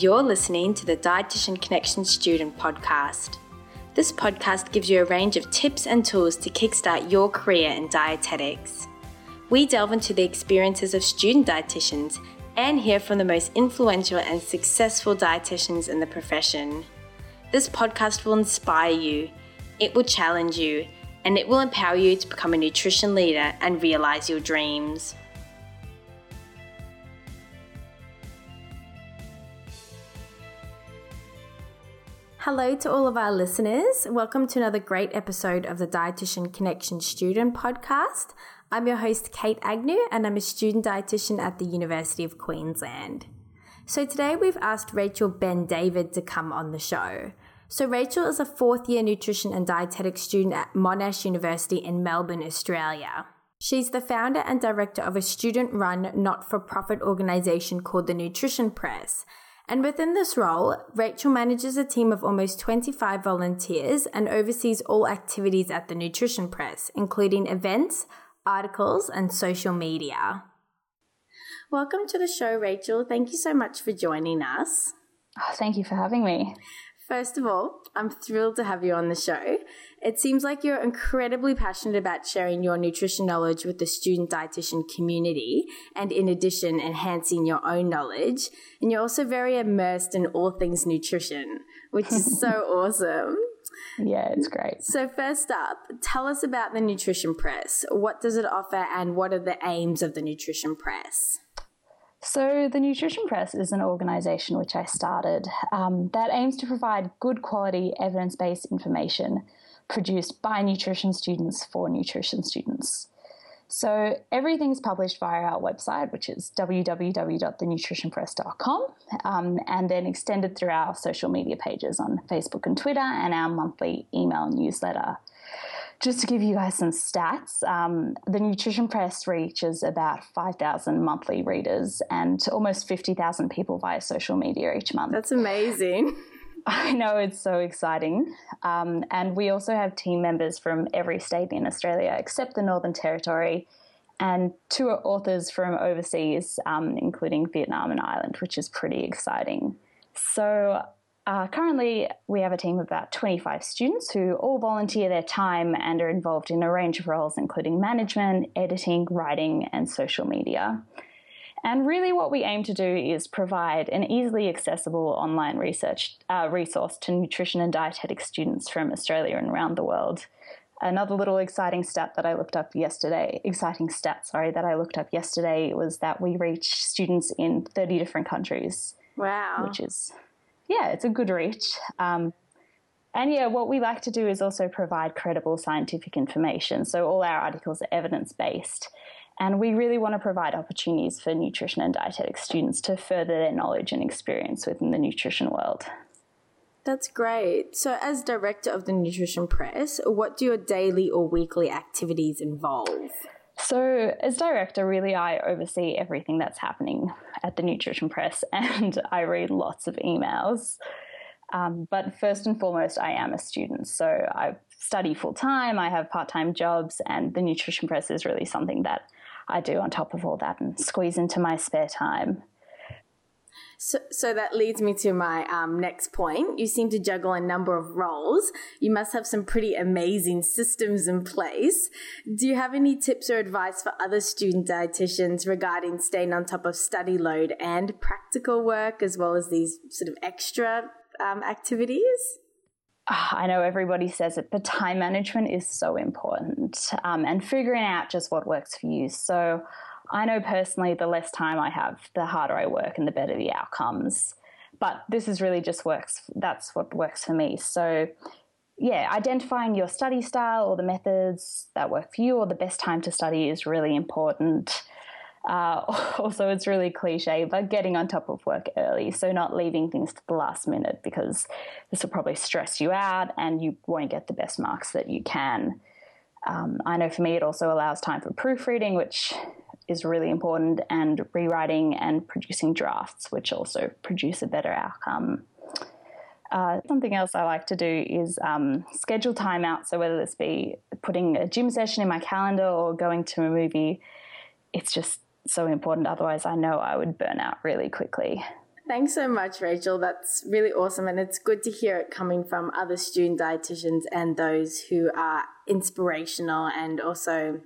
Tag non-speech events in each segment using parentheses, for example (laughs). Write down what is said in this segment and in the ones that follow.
You're listening to the Dietitian Connection Student Podcast. This podcast gives you a range of tips and tools to kickstart your career in dietetics. We delve into the experiences of student dietitians and hear from the most influential and successful dietitians in the profession. This podcast will inspire you, it will challenge you, and it will empower you to become a nutrition leader and realize your dreams. Hello to all of our listeners. Welcome to another great episode of the Dietitian Connection Student Podcast. I'm your host, Kate Agnew, and I'm a student dietitian at the University of Queensland. So today we've asked Rachel Ben David to come on the show. So Rachel is a fourth year nutrition and dietetics student at Monash University in Melbourne, Australia. She's the founder and director of a student run not for profit organisation called the Nutrition Press and within this role, Rachel manages a team of almost 25 volunteers and oversees all activities at the Nutrition Press, including events, articles, and social media. Welcome to the show, Rachel. Thank you so much for joining us. Oh, thank you for having me. First of all, I'm thrilled to have you on the show. It seems like you're incredibly passionate about sharing your nutrition knowledge with the student dietitian community and, in addition, enhancing your own knowledge. And you're also very immersed in all things nutrition, which is so (laughs) awesome. Yeah, it's great. So, first up, tell us about the Nutrition Press. What does it offer, and what are the aims of the Nutrition Press? So, the Nutrition Press is an organisation which I started um, that aims to provide good quality, evidence based information produced by nutrition students for nutrition students. So everything's published via our website, which is www.thenutritionpress.com, um, and then extended through our social media pages on Facebook and Twitter and our monthly email newsletter. Just to give you guys some stats, um, the Nutrition Press reaches about 5,000 monthly readers and almost 50,000 people via social media each month. That's amazing. (laughs) (laughs) I know it's so exciting. Um, and we also have team members from every state in Australia except the Northern Territory, and two authors from overseas, um, including Vietnam and Ireland, which is pretty exciting. So, uh, currently, we have a team of about 25 students who all volunteer their time and are involved in a range of roles, including management, editing, writing, and social media. And really, what we aim to do is provide an easily accessible online research uh, resource to nutrition and dietetic students from Australia and around the world. Another little exciting stat that I looked up yesterday, exciting stat, sorry, that I looked up yesterday was that we reach students in 30 different countries. Wow. Which is, yeah, it's a good reach. Um, and yeah, what we like to do is also provide credible scientific information. So all our articles are evidence based. And we really want to provide opportunities for nutrition and dietetics students to further their knowledge and experience within the nutrition world. That's great. So, as director of the Nutrition Press, what do your daily or weekly activities involve? So, as director, really, I oversee everything that's happening at the Nutrition Press (laughs) and I read lots of emails. Um, but first and foremost, I am a student. So, I study full time, I have part time jobs, and the Nutrition Press is really something that I do on top of all that and squeeze into my spare time. So, so that leads me to my um, next point. You seem to juggle a number of roles. You must have some pretty amazing systems in place. Do you have any tips or advice for other student dietitians regarding staying on top of study load and practical work, as well as these sort of extra um, activities? I know everybody says it, but time management is so important um, and figuring out just what works for you. So I know personally, the less time I have, the harder I work and the better the outcomes. But this is really just works, that's what works for me. So yeah, identifying your study style or the methods that work for you or the best time to study is really important. Uh, (laughs) also, it's really cliche, but getting on top of work early. So, not leaving things to the last minute because this will probably stress you out and you won't get the best marks that you can. Um, I know for me, it also allows time for proofreading, which is really important, and rewriting and producing drafts, which also produce a better outcome. Uh, something else I like to do is um, schedule time out. So, whether this be putting a gym session in my calendar or going to a movie, it's just so important. Otherwise, I know I would burn out really quickly. Thanks so much, Rachel. That's really awesome. And it's good to hear it coming from other student dietitians and those who are inspirational and also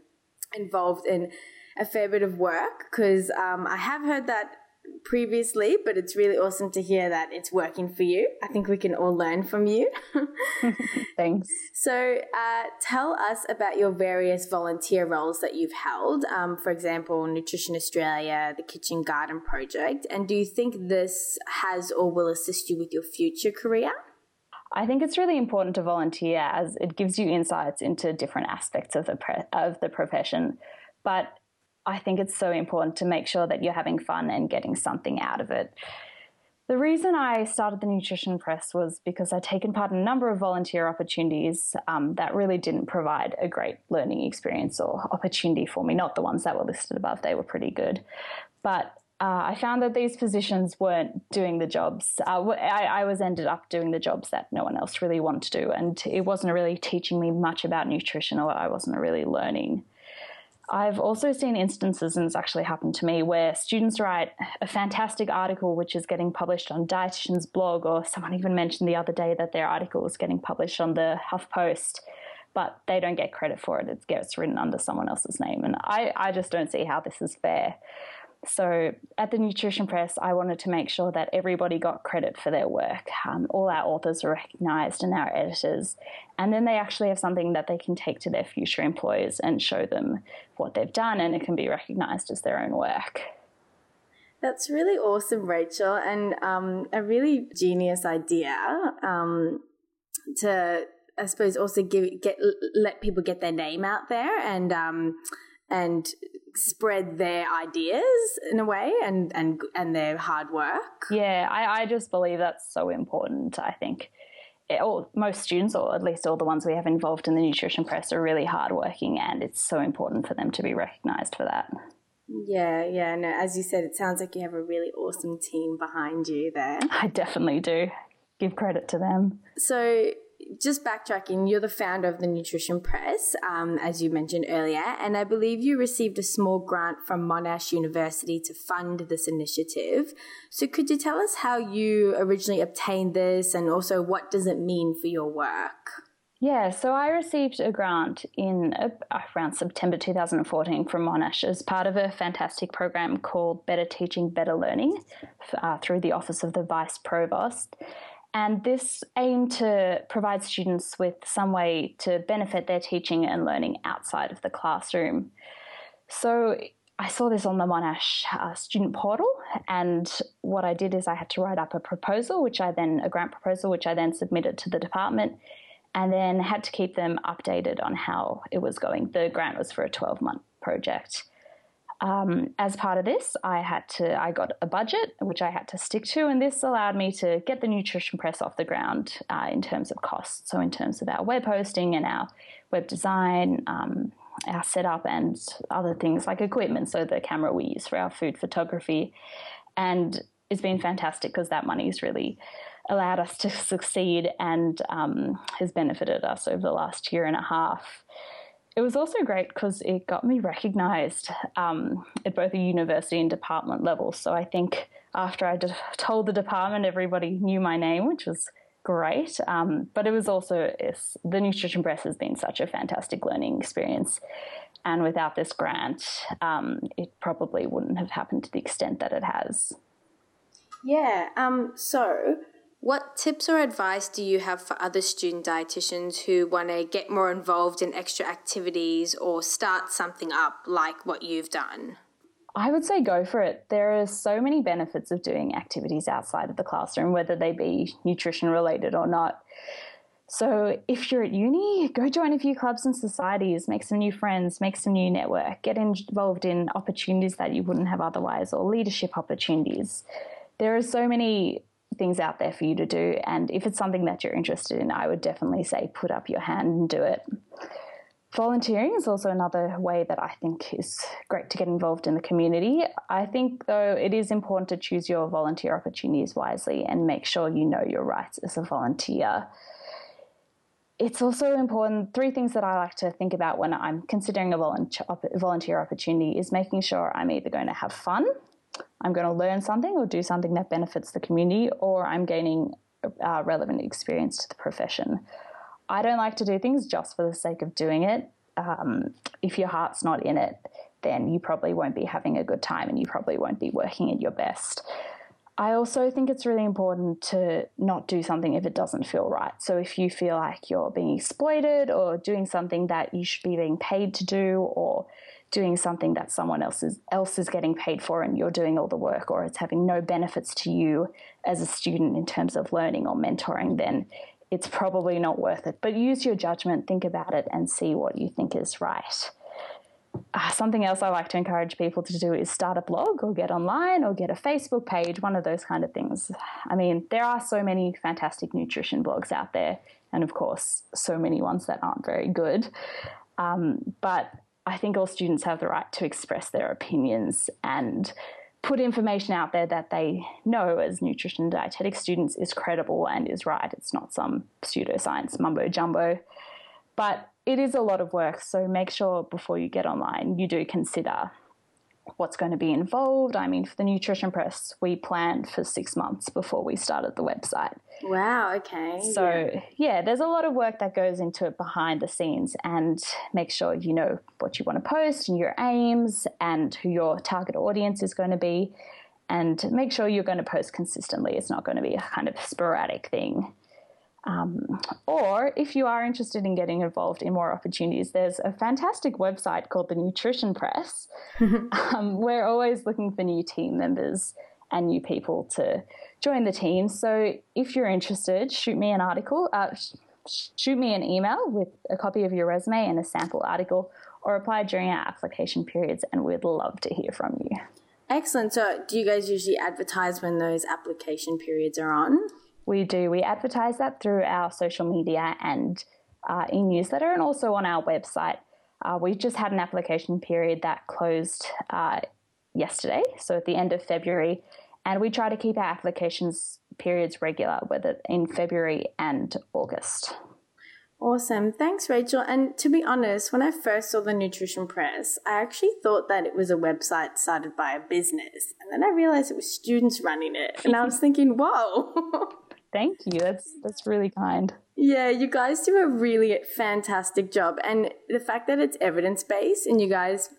involved in a fair bit of work because um, I have heard that previously, but it's really awesome to hear that it's working for you. I think we can all learn from you. (laughs) Thanks. So, uh, tell us about your various volunteer roles that you've held. Um, for example, Nutrition Australia, the Kitchen Garden Project. And do you think this has or will assist you with your future career? I think it's really important to volunteer as it gives you insights into different aspects of the pre- of the profession. But I think it's so important to make sure that you're having fun and getting something out of it. The reason I started the Nutrition Press was because I'd taken part in a number of volunteer opportunities um, that really didn't provide a great learning experience or opportunity for me. Not the ones that were listed above, they were pretty good. But uh, I found that these positions weren't doing the jobs. Uh, I, I, was ended up doing the jobs that no one else really wanted to do, and it wasn't really teaching me much about nutrition, or I wasn't really learning. I've also seen instances, and it's actually happened to me, where students write a fantastic article which is getting published on Dietitian's blog, or someone even mentioned the other day that their article was getting published on the HuffPost, but they don't get credit for it. It gets written under someone else's name. And I, I just don't see how this is fair. So at the Nutrition Press, I wanted to make sure that everybody got credit for their work. Um, all our authors are recognised and our editors. And then they actually have something that they can take to their future employers and show them what they've done, and it can be recognised as their own work. That's really awesome, Rachel, and um, a really genius idea um, to, I suppose, also give get let people get their name out there and um, and spread their ideas in a way and and and their hard work. Yeah, I, I just believe that's so important. I think it, all, most students, or at least all the ones we have involved in the nutrition press, are really hardworking, and it's so important for them to be recognised for that. Yeah, yeah. No, as you said, it sounds like you have a really awesome team behind you there. I definitely do. Give credit to them. So, just backtracking, you're the founder of the Nutrition Press, um, as you mentioned earlier, and I believe you received a small grant from Monash University to fund this initiative. So, could you tell us how you originally obtained this, and also what does it mean for your work? Yeah, so I received a grant in uh, around September 2014 from Monash as part of a fantastic program called Better Teaching, Better Learning uh, through the Office of the Vice Provost. And this aimed to provide students with some way to benefit their teaching and learning outside of the classroom. So I saw this on the Monash uh, student portal, and what I did is I had to write up a proposal, which I then, a grant proposal, which I then submitted to the department, and then had to keep them updated on how it was going. The grant was for a 12 month project. Um, as part of this, I had to I got a budget which I had to stick to, and this allowed me to get the nutrition press off the ground uh, in terms of costs. So in terms of our web hosting and our web design, um, our setup, and other things like equipment. So the camera we use for our food photography, and it's been fantastic because that money has really allowed us to (laughs) succeed and um, has benefited us over the last year and a half it was also great because it got me recognized um, at both a university and department level. So I think after I told the department, everybody knew my name, which was great. Um, but it was also the Nutrition Press has been such a fantastic learning experience. And without this grant, um, it probably wouldn't have happened to the extent that it has. Yeah. Um, so what tips or advice do you have for other student dietitians who want to get more involved in extra activities or start something up like what you've done? I would say go for it. There are so many benefits of doing activities outside of the classroom, whether they be nutrition related or not. So, if you're at uni, go join a few clubs and societies, make some new friends, make some new network, get involved in opportunities that you wouldn't have otherwise, or leadership opportunities. There are so many things out there for you to do. And if it's something that you're interested in, I would definitely say put up your hand and do it. Volunteering is also another way that I think is great to get involved in the community. I think, though, it is important to choose your volunteer opportunities wisely and make sure you know your rights as a volunteer. It's also important, three things that I like to think about when I'm considering a volunteer opportunity is making sure I'm either going to have fun, I'm going to learn something or do something that benefits the community, or I'm gaining uh, relevant experience to the profession. I don't like to do things just for the sake of doing it. Um, if your heart's not in it, then you probably won't be having a good time and you probably won't be working at your best. I also think it's really important to not do something if it doesn't feel right. So if you feel like you're being exploited or doing something that you should be being paid to do or doing something that someone else is, else is getting paid for and you're doing all the work or it's having no benefits to you as a student in terms of learning or mentoring, then it's probably not worth it. But use your judgment, think about it, and see what you think is right uh, something else I like to encourage people to do is start a blog or get online or get a Facebook page, one of those kind of things. I mean, there are so many fantastic nutrition blogs out there, and of course, so many ones that aren't very good. Um, but I think all students have the right to express their opinions and put information out there that they know as nutrition and dietetic students is credible and is right. It's not some pseudoscience mumbo jumbo. But it is a lot of work, so make sure before you get online you do consider what's going to be involved. I mean, for the Nutrition Press, we planned for six months before we started the website. Wow, okay. So, yeah. yeah, there's a lot of work that goes into it behind the scenes, and make sure you know what you want to post and your aims and who your target audience is going to be, and make sure you're going to post consistently. It's not going to be a kind of sporadic thing. Um, or if you are interested in getting involved in more opportunities, there's a fantastic website called the Nutrition Press. (laughs) um, we're always looking for new team members and new people to join the team. So if you're interested, shoot me an article, uh, sh- shoot me an email with a copy of your resume and a sample article, or apply during our application periods, and we'd love to hear from you. Excellent. So, do you guys usually advertise when those application periods are on? We do. We advertise that through our social media and uh, in newsletter and also on our website. Uh, we just had an application period that closed uh, yesterday, so at the end of February, and we try to keep our applications periods regular, whether in February and August. Awesome. Thanks, Rachel. And to be honest, when I first saw the Nutrition Press, I actually thought that it was a website started by a business. And then I realized it was students running it. And I was (laughs) thinking, whoa. (laughs) Thank you. That's that's really kind. Yeah, you guys do a really fantastic job, and the fact that it's evidence based and you guys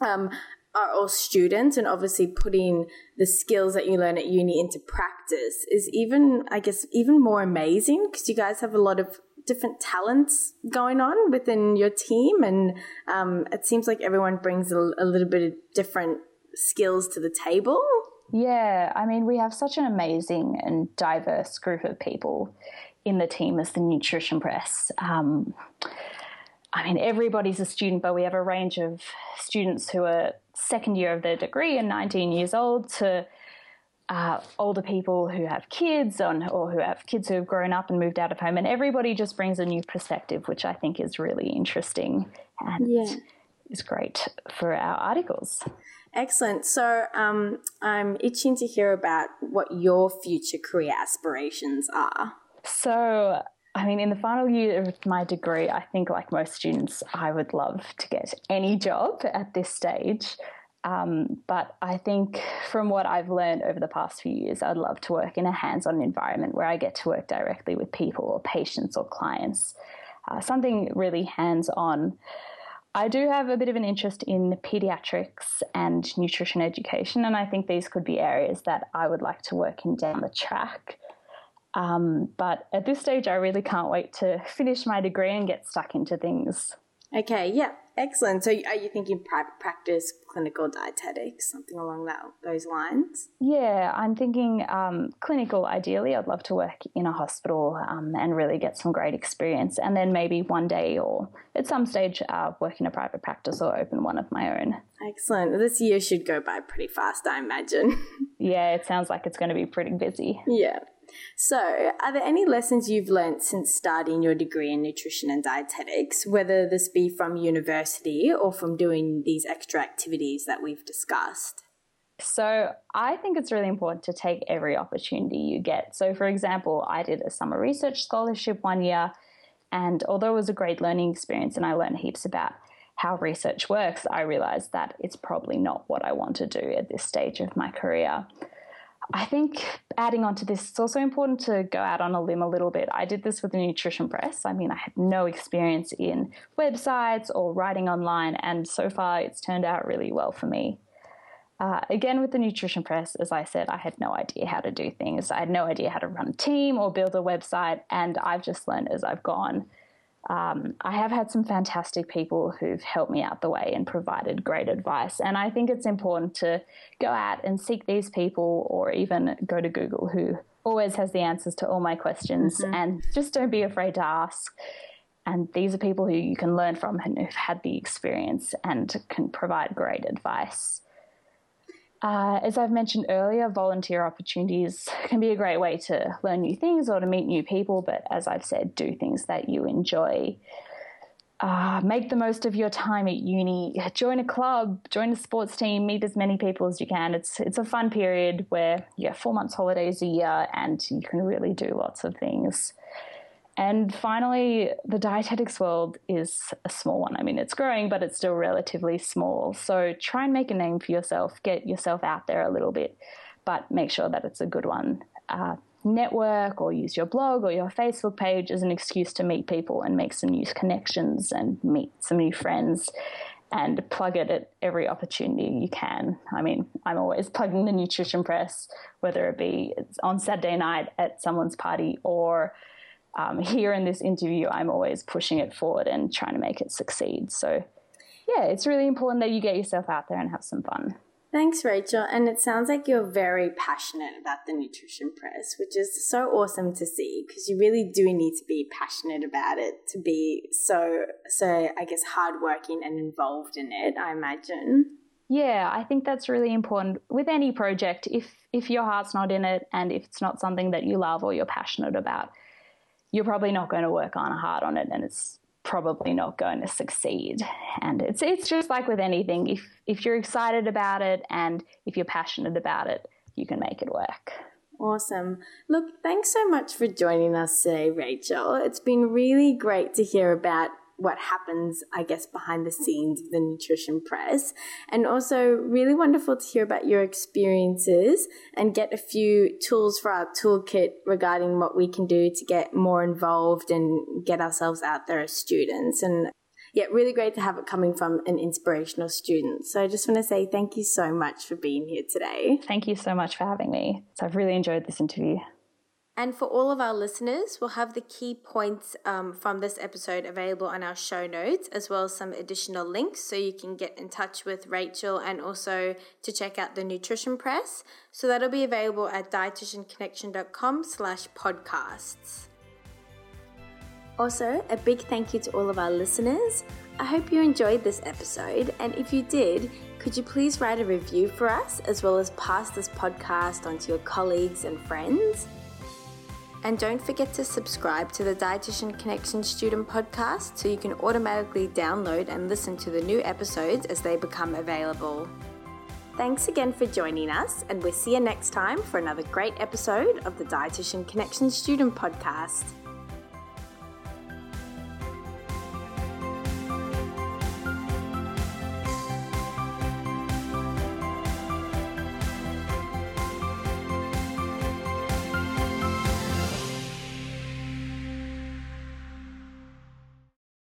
um, are all students and obviously putting the skills that you learn at uni into practice is even, I guess, even more amazing because you guys have a lot of different talents going on within your team, and um, it seems like everyone brings a, a little bit of different skills to the table. Yeah, I mean, we have such an amazing and diverse group of people in the team as the Nutrition Press. Um, I mean, everybody's a student, but we have a range of students who are second year of their degree and 19 years old to uh, older people who have kids on, or who have kids who have grown up and moved out of home. And everybody just brings a new perspective, which I think is really interesting and yeah. is great for our articles. Excellent. So um, I'm itching to hear about what your future career aspirations are. So, I mean, in the final year of my degree, I think, like most students, I would love to get any job at this stage. Um, but I think from what I've learned over the past few years, I'd love to work in a hands on environment where I get to work directly with people or patients or clients. Uh, something really hands on. I do have a bit of an interest in pediatrics and nutrition education, and I think these could be areas that I would like to work in down the track. Um, but at this stage, I really can't wait to finish my degree and get stuck into things. Okay, yeah, excellent. So, are you thinking private practice, clinical dietetics, something along that those lines? Yeah, I'm thinking um, clinical. Ideally, I'd love to work in a hospital um, and really get some great experience, and then maybe one day or at some stage uh, work in a private practice or open one of my own. Excellent. This year should go by pretty fast, I imagine. (laughs) yeah, it sounds like it's going to be pretty busy. Yeah. So, are there any lessons you've learnt since starting your degree in nutrition and dietetics, whether this be from university or from doing these extra activities that we've discussed? So, I think it's really important to take every opportunity you get. So, for example, I did a summer research scholarship one year, and although it was a great learning experience and I learned heaps about how research works, I realized that it's probably not what I want to do at this stage of my career. I think adding on to this, it's also important to go out on a limb a little bit. I did this with the Nutrition Press. I mean, I had no experience in websites or writing online, and so far it's turned out really well for me. Uh, again, with the Nutrition Press, as I said, I had no idea how to do things. I had no idea how to run a team or build a website, and I've just learned as I've gone. Um, I have had some fantastic people who've helped me out the way and provided great advice. And I think it's important to go out and seek these people or even go to Google, who always has the answers to all my questions. Mm-hmm. And just don't be afraid to ask. And these are people who you can learn from and who've had the experience and can provide great advice. Uh, as I've mentioned earlier, volunteer opportunities can be a great way to learn new things or to meet new people. But as I've said, do things that you enjoy. Uh, make the most of your time at uni. Join a club, join a sports team, meet as many people as you can. It's it's a fun period where you have four months holidays a year and you can really do lots of things. And finally, the dietetics world is a small one. I mean, it's growing, but it's still relatively small. So try and make a name for yourself, get yourself out there a little bit, but make sure that it's a good one. Uh, network or use your blog or your Facebook page as an excuse to meet people and make some new connections and meet some new friends and plug it at every opportunity you can. I mean, I'm always plugging the nutrition press, whether it be on Saturday night at someone's party or um, here in this interview, I'm always pushing it forward and trying to make it succeed. So, yeah, it's really important that you get yourself out there and have some fun. Thanks, Rachel. And it sounds like you're very passionate about the Nutrition Press, which is so awesome to see because you really do need to be passionate about it to be so, so I guess, hardworking and involved in it, I imagine. Yeah, I think that's really important with any project. If if your heart's not in it and if it's not something that you love or you're passionate about, you're probably not going to work on hard on it and it's probably not going to succeed. And it's it's just like with anything. If if you're excited about it and if you're passionate about it, you can make it work. Awesome. Look, thanks so much for joining us today, Rachel. It's been really great to hear about what happens, I guess, behind the scenes of the nutrition press. And also, really wonderful to hear about your experiences and get a few tools for our toolkit regarding what we can do to get more involved and get ourselves out there as students. And yeah, really great to have it coming from an inspirational student. So I just want to say thank you so much for being here today. Thank you so much for having me. So I've really enjoyed this interview. And for all of our listeners, we'll have the key points um, from this episode available on our show notes, as well as some additional links so you can get in touch with Rachel and also to check out the Nutrition Press. So that'll be available at dietitianconnection.com slash podcasts. Also, a big thank you to all of our listeners. I hope you enjoyed this episode, and if you did, could you please write a review for us as well as pass this podcast on to your colleagues and friends? And don't forget to subscribe to the Dietitian Connection Student Podcast so you can automatically download and listen to the new episodes as they become available. Thanks again for joining us, and we'll see you next time for another great episode of the Dietitian Connection Student Podcast.